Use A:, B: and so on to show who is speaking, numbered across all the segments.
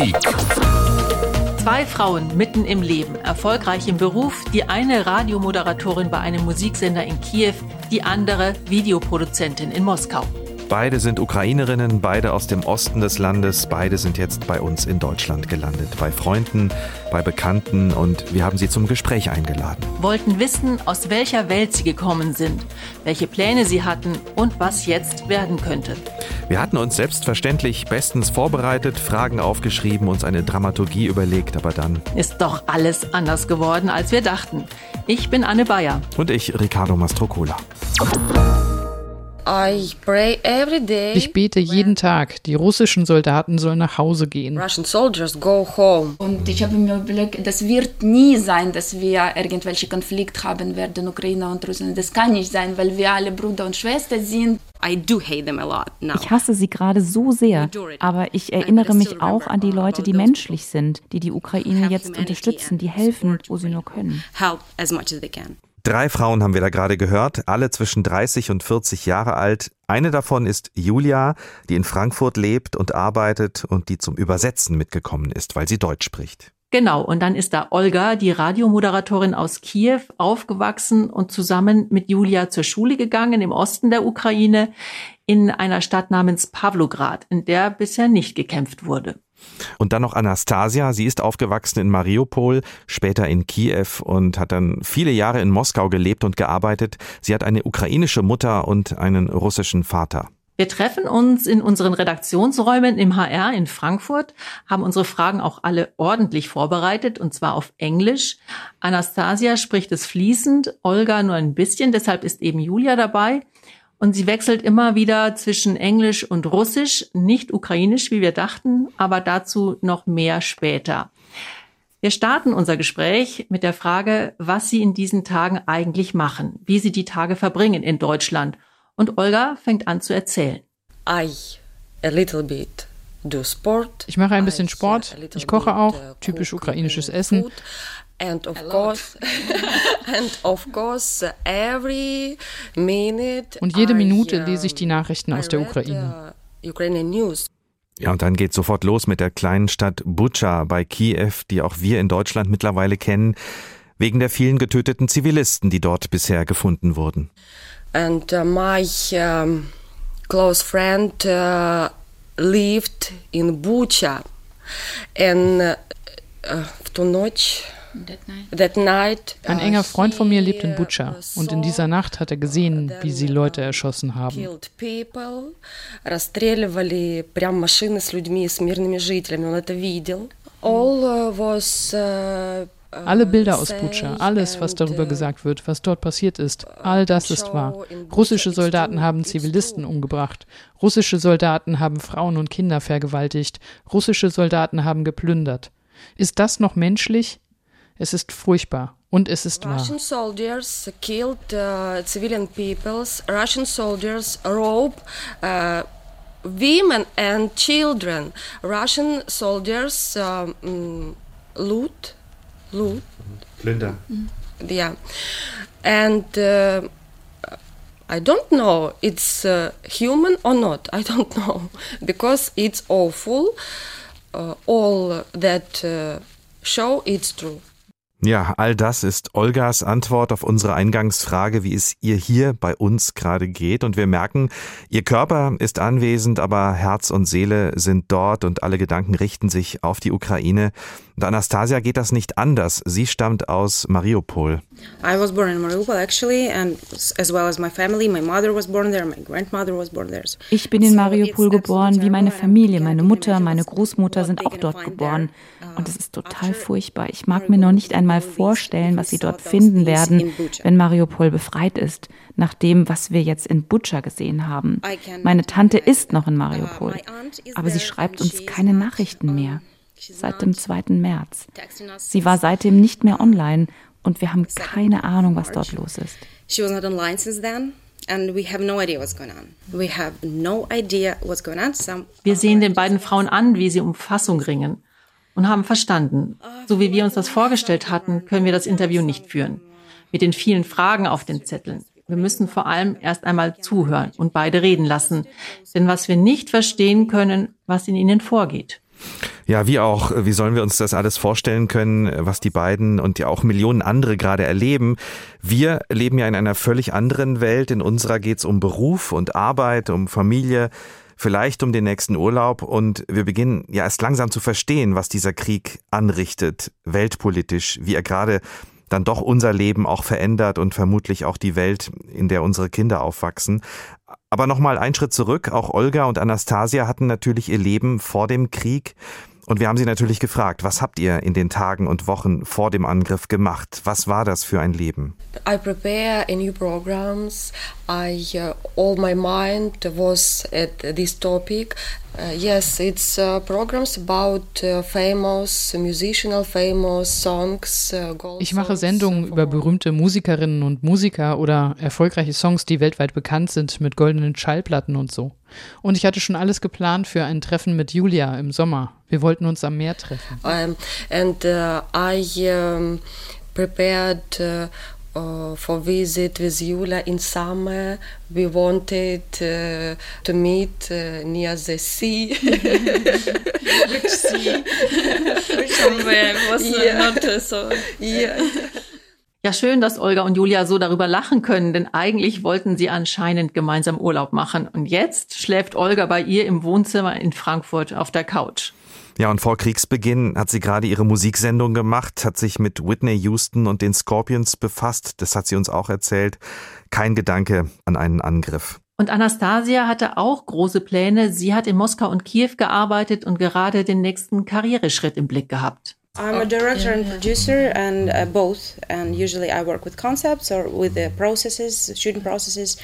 A: Politik.
B: Zwei Frauen mitten im Leben, erfolgreich im Beruf, die eine Radiomoderatorin bei einem Musiksender in Kiew, die andere Videoproduzentin in Moskau.
C: Beide sind Ukrainerinnen, beide aus dem Osten des Landes, beide sind jetzt bei uns in Deutschland gelandet, bei Freunden, bei Bekannten und wir haben sie zum Gespräch eingeladen.
B: Wollten wissen, aus welcher Welt sie gekommen sind, welche Pläne sie hatten und was jetzt werden könnte.
C: Wir hatten uns selbstverständlich bestens vorbereitet, Fragen aufgeschrieben, uns eine Dramaturgie überlegt, aber dann
B: ist doch alles anders geworden, als wir dachten. Ich bin Anne Bayer.
C: Und ich, Ricardo Mastrocola.
D: Ich bete jeden Tag, die russischen Soldaten sollen nach Hause gehen.
E: Und ich habe mir überlegt, das wird nie sein, dass wir irgendwelche Konflikte haben werden, Ukrainer und Russland. Das kann nicht sein, weil wir alle Bruder und Schwester sind.
F: Ich hasse sie gerade so sehr, aber ich erinnere mich auch an die Leute, die menschlich sind, die die Ukraine jetzt unterstützen, die helfen, wo sie nur können.
C: Drei Frauen haben wir da gerade gehört, alle zwischen 30 und 40 Jahre alt. Eine davon ist Julia, die in Frankfurt lebt und arbeitet und die zum Übersetzen mitgekommen ist, weil sie Deutsch spricht.
B: Genau, und dann ist da Olga, die Radiomoderatorin aus Kiew, aufgewachsen und zusammen mit Julia zur Schule gegangen im Osten der Ukraine in einer Stadt namens Pavlograd, in der bisher nicht gekämpft wurde.
C: Und dann noch Anastasia. Sie ist aufgewachsen in Mariupol, später in Kiew und hat dann viele Jahre in Moskau gelebt und gearbeitet. Sie hat eine ukrainische Mutter und einen russischen Vater.
B: Wir treffen uns in unseren Redaktionsräumen im HR in Frankfurt, haben unsere Fragen auch alle ordentlich vorbereitet und zwar auf Englisch. Anastasia spricht es fließend, Olga nur ein bisschen, deshalb ist eben Julia dabei. Und sie wechselt immer wieder zwischen Englisch und Russisch, nicht Ukrainisch, wie wir dachten, aber dazu noch mehr später. Wir starten unser Gespräch mit der Frage, was Sie in diesen Tagen eigentlich machen, wie Sie die Tage verbringen in Deutschland. Und Olga fängt an zu erzählen.
D: I, a little bit. Ich mache ein bisschen Sport, ich koche auch, uh, typisch ukrainisches Essen. And of course, and of course, every minute und jede Minute lese ich die Nachrichten aus der Ukraine.
C: Ja, und dann geht sofort los mit der kleinen Stadt Bucha bei Kiew, die auch wir in Deutschland mittlerweile kennen, wegen der vielen getöteten Zivilisten, die dort bisher gefunden wurden.
D: And uh, my um, close friend uh, lived in Bucha. And uh, uh, в ночь ein enger Freund von mir lebt in Butscha und in dieser Nacht hat er gesehen, wie sie Leute erschossen haben. alle Bilder aus Butscha, alles, was darüber gesagt wird, was dort passiert ist, all das ist wahr. Russische Soldaten haben Zivilisten umgebracht. Russische Soldaten haben Frauen und Kinder vergewaltigt. Russische Soldaten haben geplündert. Ist das noch menschlich? Es ist furchtbar und es ist wahr. Russian soldiers killed uh, civilian peoples. Russian soldiers rope uh, women and children. Russian soldiers um, loot, loot.
C: Plünder.
D: Yeah, and. Uh, I don't know it's uh, human or not. I don't know because it's awful. Uh, all that uh, show it's true.
C: Ja, all das ist Olgas Antwort auf unsere Eingangsfrage, wie es ihr hier bei uns gerade geht. Und wir merken, ihr Körper ist anwesend, aber Herz und Seele sind dort und alle Gedanken richten sich auf die Ukraine. Und Anastasia geht das nicht anders. Sie stammt aus Mariupol. I was born in Mariupol actually and as well as my family. My mother was born there, my grandmother was born there.
F: Ich bin in Mariupol geboren, wie meine Familie, meine Mutter, meine Großmutter sind auch dort geboren. Und es ist total furchtbar. Ich mag mir noch nicht einmal vorstellen, was sie dort finden werden, wenn Mariupol befreit ist, nach dem, was wir jetzt in Butscha gesehen haben. Meine Tante ist noch in Mariupol, aber sie schreibt uns keine Nachrichten mehr. Seit dem 2. März. Sie war seitdem nicht mehr online und wir haben keine Ahnung, was dort los ist. She was not online since then.
B: Wir sehen den beiden Frauen an, wie sie um Fassung ringen und haben verstanden. So wie wir uns das vorgestellt hatten, können wir das Interview nicht führen. Mit den vielen Fragen auf den Zetteln. Wir müssen vor allem erst einmal zuhören und beide reden lassen. Denn was wir nicht verstehen können, was in ihnen vorgeht.
C: Ja, wie auch, wie sollen wir uns das alles vorstellen können, was die beiden und ja auch Millionen andere gerade erleben? Wir leben ja in einer völlig anderen Welt. In unserer geht's um Beruf und Arbeit, um Familie, vielleicht um den nächsten Urlaub und wir beginnen ja erst langsam zu verstehen, was dieser Krieg anrichtet, weltpolitisch, wie er gerade dann doch unser Leben auch verändert und vermutlich auch die Welt, in der unsere Kinder aufwachsen. Aber nochmal einen Schritt zurück. Auch Olga und Anastasia hatten natürlich ihr Leben vor dem Krieg. Und wir haben sie natürlich gefragt, was habt ihr in den Tagen und Wochen vor dem Angriff gemacht? Was war das für ein Leben?
A: I prepare new programs. I uh, all my mind was at this topic. Uh, yes, it's uh, programs about uh, famous musicians, famous songs. Uh,
D: ich mache Sendungen über berühmte Musikerinnen und Musiker oder erfolgreiche Songs, die weltweit bekannt sind mit goldenen Schallplatten und so. Und ich hatte schon alles geplant für ein Treffen mit Julia im Sommer. Wir wollten uns am Meer treffen.
A: Um, and uh, I um, prepared uh, uh, for visit with Julia in summer. We wanted uh, to meet uh, near the sea.
E: Which sea? Somewhere was yeah. not so.
A: Yeah.
B: Ja, schön, dass Olga und Julia so darüber lachen können, denn eigentlich wollten sie anscheinend gemeinsam Urlaub machen. Und jetzt schläft Olga bei ihr im Wohnzimmer in Frankfurt auf der Couch.
C: Ja, und vor Kriegsbeginn hat sie gerade ihre Musiksendung gemacht, hat sich mit Whitney Houston und den Scorpions befasst. Das hat sie uns auch erzählt. Kein Gedanke an einen Angriff.
B: Und Anastasia hatte auch große Pläne. Sie hat in Moskau und Kiew gearbeitet und gerade den nächsten Karriereschritt im Blick gehabt.
G: I'm a director and producer, and uh, both. And usually, I work with concepts or with the processes, shooting processes.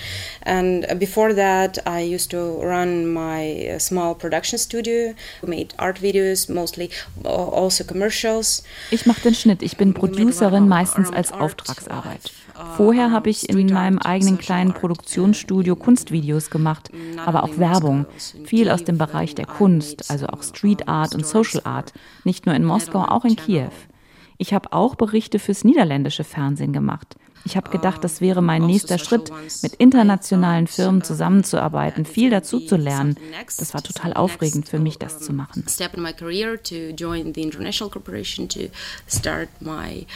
G: And before that, I used to run my uh, small production studio. made art videos, mostly also commercials.
F: Ich mache den Schnitt. Ich bin Producerin, meistens als Auftragsarbeit. Vorher habe ich in meinem eigenen kleinen Produktionsstudio Kunstvideos gemacht, aber auch Werbung. Viel aus dem Bereich der Kunst, also auch Street Art und Social Art. Nicht nur in Moskau, auch in Kiew. Ich habe auch Berichte fürs niederländische Fernsehen gemacht. Ich habe gedacht, das wäre mein nächster Schritt, mit internationalen Firmen zusammenzuarbeiten, viel dazu zu lernen. Das war total aufregend für mich, das zu machen.
G: Step in my career to join the international corporation to start my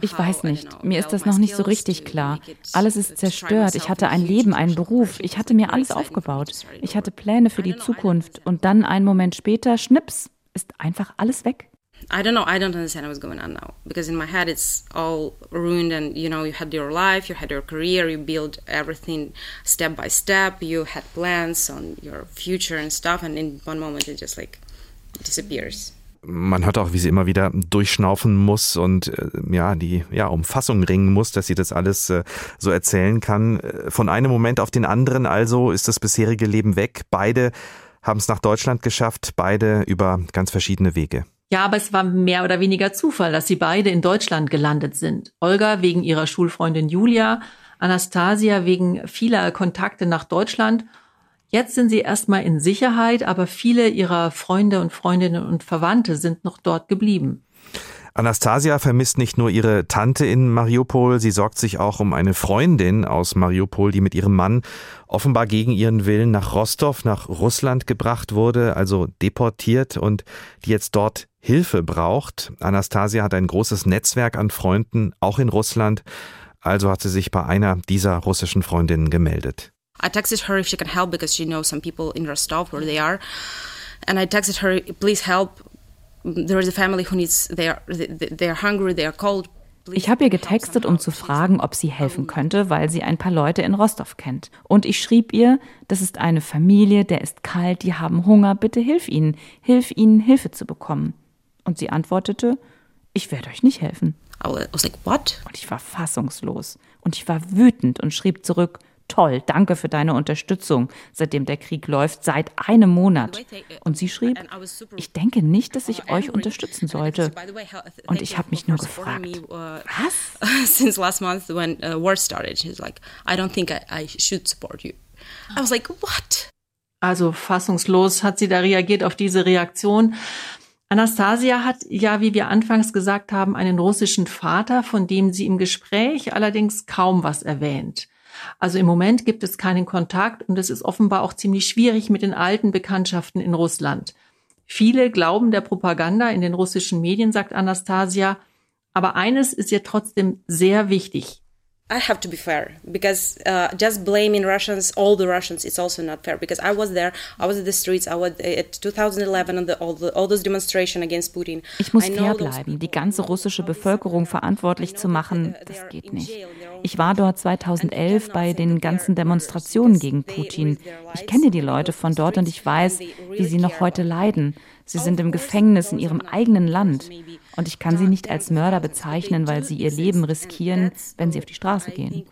F: ich weiß nicht, mir ist das noch nicht so richtig klar. Alles ist zerstört. Ich hatte ein Leben, einen Beruf. Ich hatte mir alles aufgebaut. Ich hatte Pläne für die Zukunft. Und dann einen Moment später, schnips, ist einfach alles weg.
G: I don't know. I don't understand what's going on now because in my head it's all ruined. And you know, you had your life, you had your career, you built everything step by step. You had plans on your future and stuff, and in one moment it just like disappears
C: man hört auch, wie sie immer wieder durchschnaufen muss und äh, ja, die ja, um Fassung ringen muss, dass sie das alles äh, so erzählen kann. Äh, von einem Moment auf den anderen also ist das bisherige Leben weg. Beide haben es nach Deutschland geschafft, beide über ganz verschiedene Wege.
B: Ja, aber es war mehr oder weniger Zufall, dass sie beide in Deutschland gelandet sind. Olga wegen ihrer Schulfreundin Julia, Anastasia wegen vieler Kontakte nach Deutschland Jetzt sind sie erstmal in Sicherheit, aber viele ihrer Freunde und Freundinnen und Verwandte sind noch dort geblieben.
C: Anastasia vermisst nicht nur ihre Tante in Mariupol, sie sorgt sich auch um eine Freundin aus Mariupol, die mit ihrem Mann offenbar gegen ihren Willen nach Rostov, nach Russland gebracht wurde, also deportiert und die jetzt dort Hilfe braucht. Anastasia hat ein großes Netzwerk an Freunden, auch in Russland, also hat sie sich bei einer dieser russischen Freundinnen gemeldet.
G: I texted her if she can help because she knows some people in Rostov where they are. And I texted her, please help. There is a family who needs, they are, they are hungry, they are cold.
F: Ich habe ihr getextet, um zu fragen, ob sie helfen könnte, weil sie ein paar Leute in Rostov kennt. Und ich schrieb ihr, das ist eine Familie, der ist kalt, die haben Hunger, bitte hilf ihnen, hilf ihnen, Hilfe zu bekommen. Und sie antwortete, ich werde euch nicht helfen.
G: I was like, what?
F: Und ich war fassungslos. Und ich war wütend und schrieb zurück, toll, danke für deine Unterstützung, seitdem der Krieg läuft, seit einem Monat. Und sie schrieb, ich denke nicht, dass ich euch unterstützen sollte. Und ich habe mich nur gefragt, was?
G: Since last month when uh, war started, she's like, I don't think I, I should support you. I was like, what?
B: Also fassungslos hat sie da reagiert auf diese Reaktion. Anastasia hat ja, wie wir anfangs gesagt haben, einen russischen Vater, von dem sie im Gespräch allerdings kaum was erwähnt. Also im Moment gibt es keinen Kontakt und es ist offenbar auch ziemlich schwierig mit den alten Bekanntschaften in Russland. Viele glauben der Propaganda in den russischen Medien, sagt Anastasia, aber eines ist ihr trotzdem sehr wichtig.
G: I have to be fair because uh, just blaming Russians, all the Russians, it's also not fair because I was there, I was at the streets, I was at 2011 and the, all, the, all those demonstrations against Putin.
F: Ich muss fair bleiben. Die ganze russische Bevölkerung verantwortlich zu machen, das geht nicht. Ich war dort 2011 bei den ganzen Demonstrationen gegen Putin. Ich kenne die Leute von dort und ich weiß, wie sie noch heute leiden. Sie sind im Gefängnis in ihrem eigenen Land. Und ich kann sie nicht als Mörder bezeichnen, weil sie ihr Leben riskieren, wenn sie auf die Straße gehen.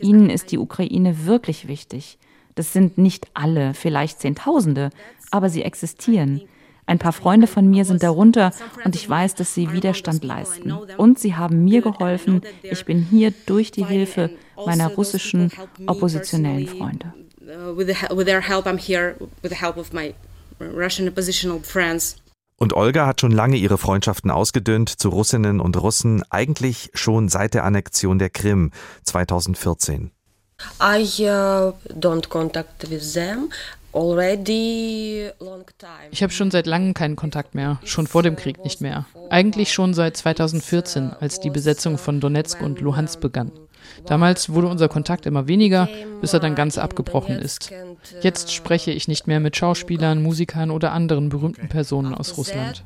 F: Ihnen ist die Ukraine wirklich wichtig. Das sind nicht alle, vielleicht Zehntausende, aber sie existieren. Ein paar Freunde von mir sind darunter und ich weiß, dass sie Widerstand leisten. Und sie haben mir geholfen. Ich bin hier durch die Hilfe meiner russischen oppositionellen Freunde.
C: Russian oppositional friends. Und Olga hat schon lange ihre Freundschaften ausgedünnt zu Russinnen und Russen, eigentlich schon seit der Annexion der Krim 2014. I uh, don't
D: contact with them. Ich habe schon seit langem keinen Kontakt mehr, schon vor dem Krieg nicht mehr. Eigentlich schon seit 2014, als die Besetzung von Donetsk und Luhansk begann. Damals wurde unser Kontakt immer weniger, bis er dann ganz abgebrochen ist. Jetzt spreche ich nicht mehr mit Schauspielern, Musikern oder anderen berühmten Personen aus Russland.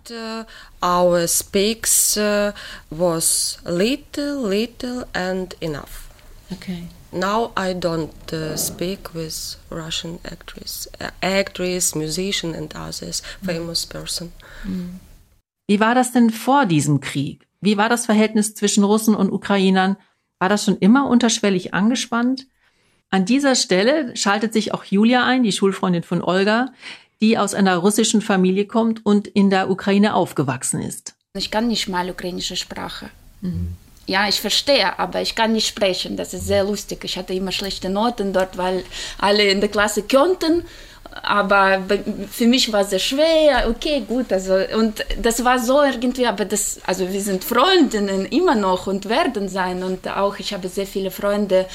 D: Our speaks uh, was little, little and enough.
A: Okay. Now I don't uh, speak with Russian actress, uh, actress, musician and others, famous person.
B: Wie war das denn vor diesem Krieg? Wie war das Verhältnis zwischen Russen und Ukrainern? War das schon immer unterschwellig angespannt? An dieser Stelle schaltet sich auch Julia ein, die Schulfreundin von Olga, die aus einer russischen Familie kommt und in der Ukraine aufgewachsen ist.
E: Ich kann nicht mal ukrainische Sprache. Mhm. Ja, ich verstehe, aber ich kann nicht sprechen. Das ist sehr lustig. Ich hatte immer schlechte Noten dort, weil alle in der Klasse könnten aber für mich war es sehr schwer. Okay, gut, also und das war so irgendwie, aber das, also wir sind Freundinnen immer noch und werden sein und auch ich habe sehr viele Freunde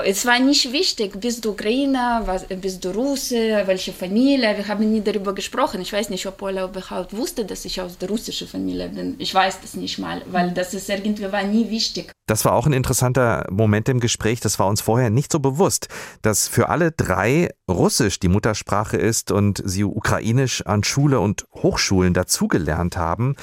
E: es war nicht wichtig, bist du Ukrainer, was, bist du Russe, welche Familie. Wir haben nie darüber gesprochen. Ich weiß nicht, ob Ola überhaupt wusste, dass ich aus der russischen Familie bin. Ich weiß das nicht mal, weil das ist irgendwie war nie wichtig.
C: Das war auch ein interessanter Moment im Gespräch. Das war uns vorher nicht so bewusst, dass für alle drei Russisch die Muttersprache ist und sie Ukrainisch an Schule und Hochschulen dazugelernt haben.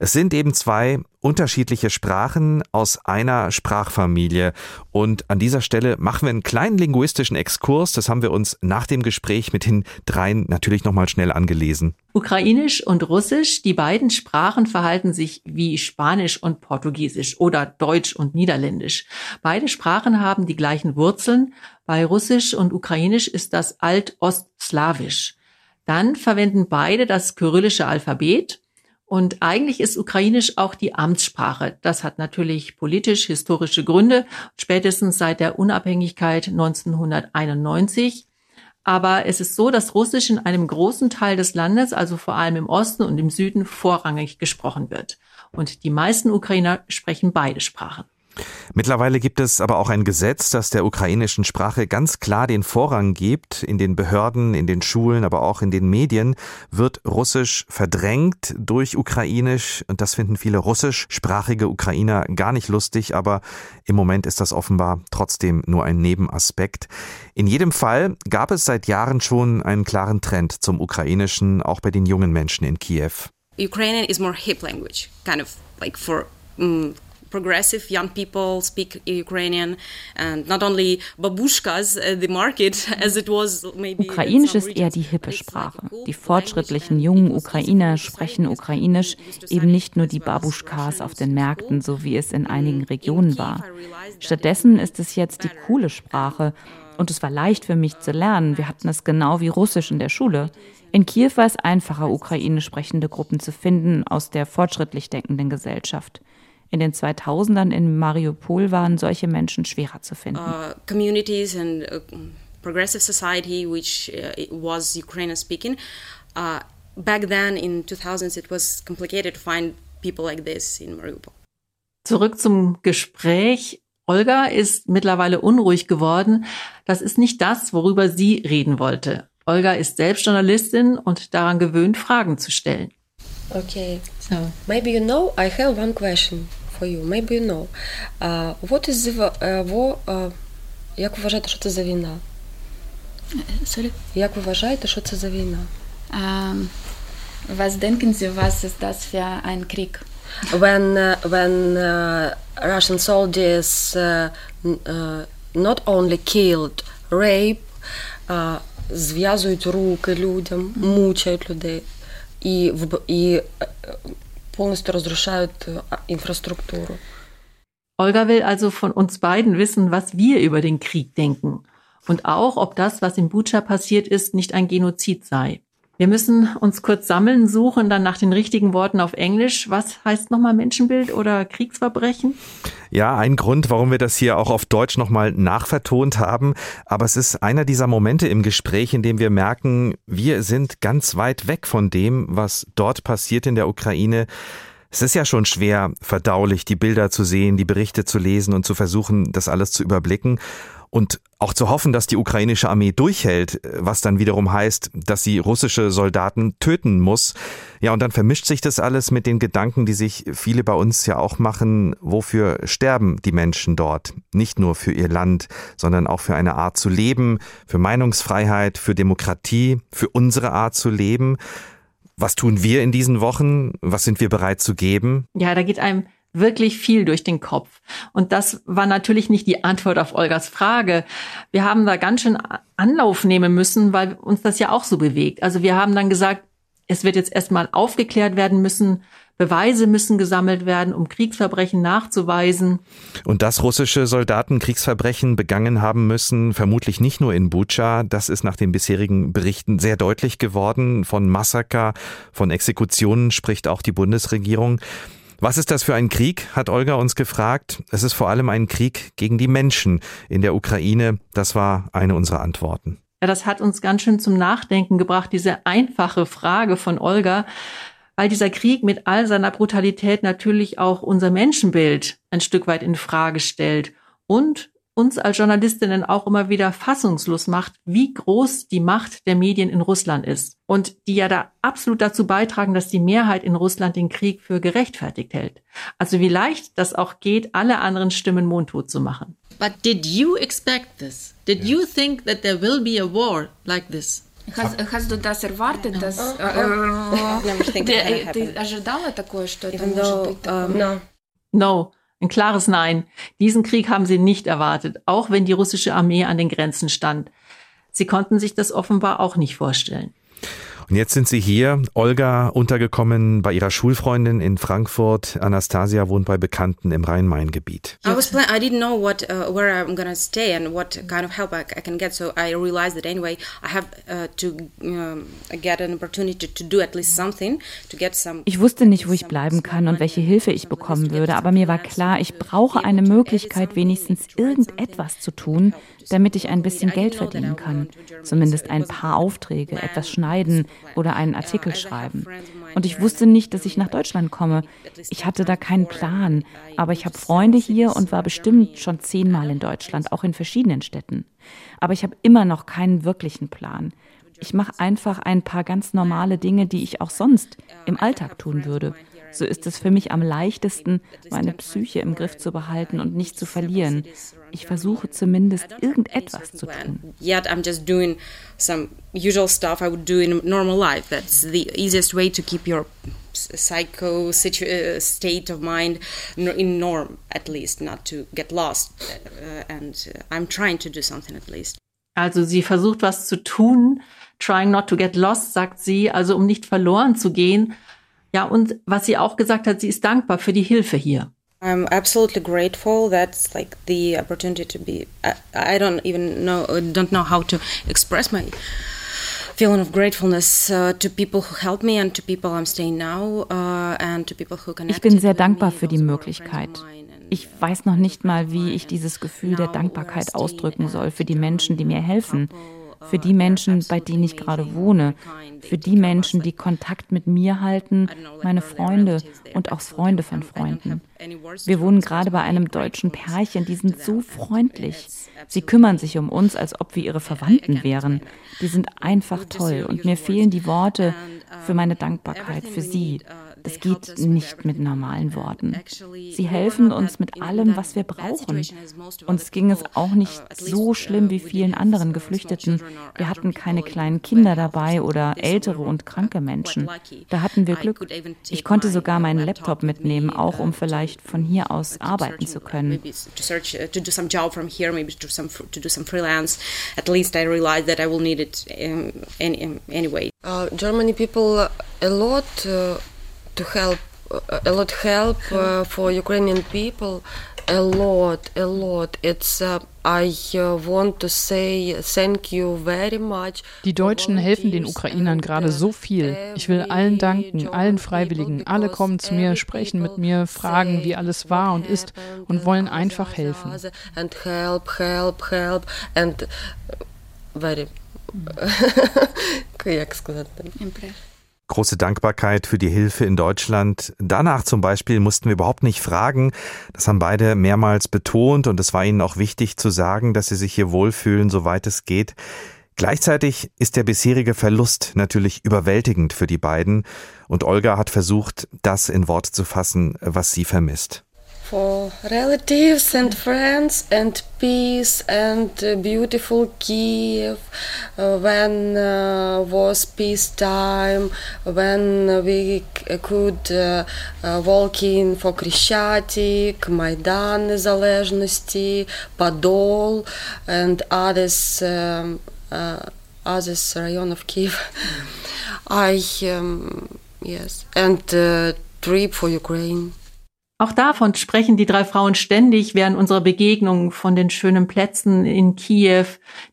C: Es sind eben zwei unterschiedliche Sprachen aus einer Sprachfamilie. Und an dieser Stelle machen wir einen kleinen linguistischen Exkurs. Das haben wir uns nach dem Gespräch mit den dreien natürlich nochmal schnell angelesen.
B: Ukrainisch und Russisch, die beiden Sprachen verhalten sich wie Spanisch und Portugiesisch oder Deutsch und Niederländisch. Beide Sprachen haben die gleichen Wurzeln. Bei Russisch und Ukrainisch ist das Alt-Ostslawisch. Dann verwenden beide das kyrillische Alphabet. Und eigentlich ist Ukrainisch auch die Amtssprache. Das hat natürlich politisch-historische Gründe, spätestens seit der Unabhängigkeit 1991. Aber es ist so, dass Russisch in einem großen Teil des Landes, also vor allem im Osten und im Süden, vorrangig gesprochen wird. Und die meisten Ukrainer sprechen beide Sprachen.
C: Mittlerweile gibt es aber auch ein Gesetz, das der ukrainischen Sprache ganz klar den Vorrang gibt. In den Behörden, in den Schulen, aber auch in den Medien wird Russisch verdrängt durch Ukrainisch. Und das finden viele russischsprachige Ukrainer gar nicht lustig. Aber im Moment ist das offenbar trotzdem nur ein Nebenaspekt. In jedem Fall gab es seit Jahren schon einen klaren Trend zum Ukrainischen, auch bei den jungen Menschen in Kiew.
G: Ukrainian is more hip language, kind of like for mm, progressive young people speak Ukrainian and not only babushkas uh, the market as it was maybe
F: Ukrainisch ist eher die hippe Sprache. Die fortschrittlichen jungen Ukrainer sprechen Ukrainisch, eben nicht nur die Babuschkas auf den Märkten, so wie es in einigen Regionen war. Stattdessen ist es jetzt die coole Sprache und es war leicht für mich zu lernen. Wir hatten es genau wie Russisch in der Schule. In Kiew war es einfacher, ukrainisch sprechende Gruppen zu finden aus der fortschrittlich denkenden Gesellschaft. In den 2000ern in Mariupol waren solche Menschen schwerer zu finden. Uh, communities and uh, progressive society which uh, was Ukrainian speaking.
B: Uh, back then in 2000s it was complicated to find people like this in Mariupol. Zurück zum Gespräch. Olga ist mittlerweile unruhig geworden. Das ist nicht das, worüber sie reden wollte. Olga ist selbst Journalistin und daran gewöhnt, Fragen zu stellen.
A: Okay, so maybe you know, I have one question for you. Maybe you know. Uh, what is the, uh, uh, як ви вважаєте, що це за війна?
E: Sorry?
A: Як ви вважаєте, що це за війна?
E: Um, was denken Sie, was ist das für ein Krieg?
A: When, uh, when uh, Russian soldiers uh, uh, not only killed, rape, uh, зв'язують руки людям, мучають людей і, і повністю розрушають інфраструктуру.
B: Olga will also von uns beiden wissen, was wir über den Krieg denken und auch, ob das, was in Bucha passiert ist, nicht ein Genozid sei. Wir müssen uns kurz sammeln, suchen dann nach den richtigen Worten auf Englisch. Was heißt nochmal Menschenbild oder Kriegsverbrechen?
C: Ja, ein Grund, warum wir das hier auch auf Deutsch nochmal nachvertont haben. Aber es ist einer dieser Momente im Gespräch, in dem wir merken, wir sind ganz weit weg von dem, was dort passiert in der Ukraine. Es ist ja schon schwer, verdaulich die Bilder zu sehen, die Berichte zu lesen und zu versuchen, das alles zu überblicken und auch zu hoffen, dass die ukrainische Armee durchhält, was dann wiederum heißt, dass sie russische Soldaten töten muss. Ja, und dann vermischt sich das alles mit den Gedanken, die sich viele bei uns ja auch machen, wofür sterben die Menschen dort? Nicht nur für ihr Land, sondern auch für eine Art zu leben, für Meinungsfreiheit, für Demokratie, für unsere Art zu leben. Was tun wir in diesen Wochen? Was sind wir bereit zu geben?
B: Ja, da geht einem wirklich viel durch den Kopf. Und das war natürlich nicht die Antwort auf Olgas Frage. Wir haben da ganz schön Anlauf nehmen müssen, weil uns das ja auch so bewegt. Also wir haben dann gesagt, es wird jetzt erstmal aufgeklärt werden müssen, Beweise müssen gesammelt werden, um Kriegsverbrechen nachzuweisen.
C: Und dass russische Soldaten Kriegsverbrechen begangen haben müssen, vermutlich nicht nur in Bucha, das ist nach den bisherigen Berichten sehr deutlich geworden. Von Massaker, von Exekutionen spricht auch die Bundesregierung. Was ist das für ein Krieg, hat Olga uns gefragt. Es ist vor allem ein Krieg gegen die Menschen in der Ukraine. Das war eine unserer Antworten.
B: Ja, das hat uns ganz schön zum Nachdenken gebracht, diese einfache Frage von Olga, weil dieser Krieg mit all seiner Brutalität natürlich auch unser Menschenbild ein Stück weit in Frage stellt und uns als Journalistinnen auch immer wieder fassungslos macht, wie groß die Macht der Medien in Russland ist und die ja da absolut dazu beitragen, dass die Mehrheit in Russland den Krieg für gerechtfertigt hält. Also wie leicht das auch geht, alle anderen Stimmen mundtot zu machen.
H: But did you expect this? Did you think that there will be a war like this?
E: Hast, hast, du das erwartet, dass uh, uh, ты, ты ожидала такое, что это может быть такое?
A: No.
B: No. Ein klares Nein. Diesen Krieg haben sie nicht erwartet, auch wenn die russische Armee an den Grenzen stand. Sie konnten sich das offenbar auch nicht vorstellen.
C: Und jetzt sind Sie hier, Olga, untergekommen bei ihrer Schulfreundin in Frankfurt. Anastasia wohnt bei Bekannten im Rhein-Main-Gebiet.
G: I was I didn't know what uh, where I'm gonna stay and what kind of help I, I can get. So I realized that anyway, I have uh, to um, get an opportunity to do at least something to get some.
F: Ich wusste nicht, wo ich bleiben kann und welche Hilfe ich bekommen würde, aber mir war klar, ich brauche eine Möglichkeit, wenigstens irgendetwas zu tun, damit ich ein bisschen Geld verdienen kann. Zumindest ein paar Aufträge, etwas schneiden oder einen Artikel schreiben. Und ich wusste nicht, dass ich nach Deutschland komme. Ich hatte da keinen Plan. Aber ich habe Freunde hier und war bestimmt schon zehnmal in Deutschland, auch in verschiedenen Städten. Aber ich habe immer noch keinen wirklichen Plan. Ich mache einfach ein paar ganz normale Dinge, die ich auch sonst im Alltag tun würde. So ist es für mich am leichtesten, meine Psyche im Griff zu behalten und nicht zu verlieren. Ich versuche zumindest irgendetwas zu tun.
G: Yet I'm just doing some usual stuff I would do in normal life. That's the easiest way to keep your psycho uh, state of mind in norm at least, not to get lost. Uh, and uh, I'm trying to do something at least.
B: Also sie versucht was zu tun, trying not to get lost, sagt sie, also um nicht verloren zu gehen. Ja, und was sie auch gesagt hat, sie ist dankbar für die Hilfe hier.
G: I'm absolutely grateful. That's like the opportunity to be. I, I don't even know. Don't know how to express my feeling of gratefulness uh, to people who helped me and to people I'm staying now uh, and to people who connected.
F: Ich bin sehr dankbar für die Möglichkeit. Ich weiß noch nicht mal, wie ich dieses Gefühl der Dankbarkeit ausdrücken soll für die Menschen, die mir helfen. Für die Menschen, bei denen ich gerade wohne, für die Menschen, die Kontakt mit mir halten, meine Freunde und auch Freunde von Freunden. Wir wohnen gerade bei einem deutschen Pärchen, die sind so freundlich. Sie kümmern sich um uns, als ob wir ihre Verwandten wären. Die sind einfach toll und mir fehlen die Worte für meine Dankbarkeit für sie. Es geht nicht mit normalen Worten. Sie helfen uns mit allem, was wir brauchen. Uns ging es auch nicht so schlimm wie vielen anderen Geflüchteten. Wir hatten keine kleinen Kinder dabei oder ältere und kranke Menschen. Da hatten wir Glück. Ich konnte sogar meinen Laptop mitnehmen, auch um vielleicht von hier aus arbeiten zu können.
A: Uh, Germany people a lot uh, to help a lot help uh, for Ukrainian people a lot a lot it's uh, I uh, want to say thank you very much
D: Die Deutschen helfen den Ukrainern gerade so viel. Ich will allen danken, allen Freiwilligen. Alle kommen zu mir, sprechen mit mir, fragen, wie alles war und ist und wollen einfach helfen.
A: And help, help, help and very як сказати?
C: Große Dankbarkeit für die Hilfe in Deutschland. Danach zum Beispiel mussten wir überhaupt nicht fragen. Das haben beide mehrmals betont und es war ihnen auch wichtig zu sagen, dass sie sich hier wohlfühlen, soweit es geht. Gleichzeitig ist der bisherige Verlust natürlich überwältigend für die beiden und Olga hat versucht, das in Worte zu fassen, was sie vermisst.
A: for relatives and friends and peace and uh, beautiful Kiev uh, when uh, was peace time when we could uh, uh, walk in for Krishchatik, Maidan Незалежності, Подол and others um, uh, others rayon of Kiev. I um, yes and trip for Ukraine.
B: Auch davon sprechen die drei Frauen ständig während unserer Begegnungen von den schönen Plätzen in Kiew,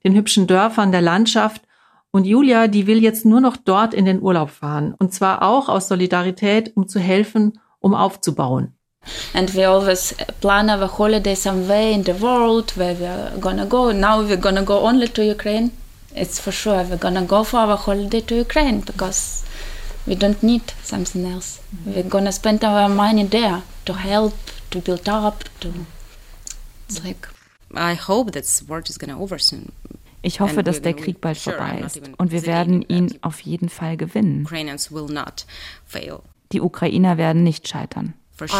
B: den hübschen Dörfern, der Landschaft. Und Julia, die will jetzt nur noch dort in den Urlaub fahren. Und zwar auch aus Solidarität, um zu helfen, um aufzubauen.
E: And we always plan our holiday somewhere in the world where we're gonna go. Now we're gonna go only to Ukraine. It's for sure we're gonna go for our holiday to Ukraine because we don't need something else. We're gonna spend our money there to help, to build up, to. It's like.
G: I hope that war is gonna over soon.
F: Ich hoffe, dass der Krieg bald vorbei ist und wir werden ihn auf jeden Fall gewinnen. Die Ukrainer werden nicht scheitern.
A: Ich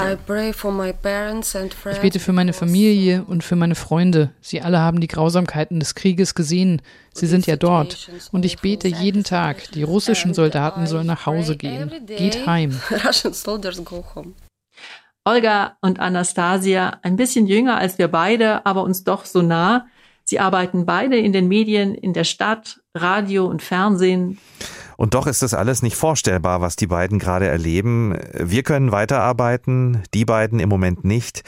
D: bete für meine Familie und für meine Freunde. Sie alle haben die Grausamkeiten des Krieges gesehen. Sie sind ja dort. Und ich bete jeden Tag, die russischen Soldaten sollen nach Hause gehen. Geht heim.
B: Olga und Anastasia, ein bisschen jünger als wir beide, aber uns doch so nah. Sie arbeiten beide in den Medien, in der Stadt, Radio und Fernsehen.
C: Und doch ist das alles nicht vorstellbar, was die beiden gerade erleben. Wir können weiterarbeiten, die beiden im Moment nicht.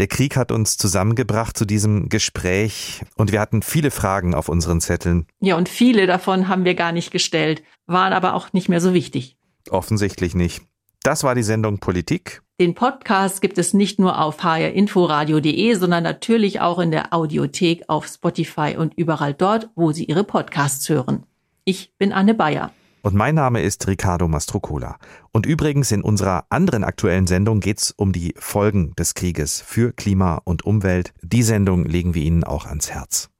C: Der Krieg hat uns zusammengebracht zu diesem Gespräch und wir hatten viele Fragen auf unseren Zetteln.
B: Ja, und viele davon haben wir gar nicht gestellt, waren aber auch nicht mehr so wichtig.
C: Offensichtlich nicht. Das war die Sendung Politik.
B: Den Podcast gibt es nicht nur auf hrinforadio.de, sondern natürlich auch in der Audiothek auf Spotify und überall dort, wo Sie Ihre Podcasts hören. Ich bin Anne Bayer.
C: Und mein Name ist Ricardo Mastrocola. Und übrigens in unserer anderen aktuellen Sendung geht's um die Folgen des Krieges für Klima und Umwelt. Die Sendung legen wir Ihnen auch ans Herz.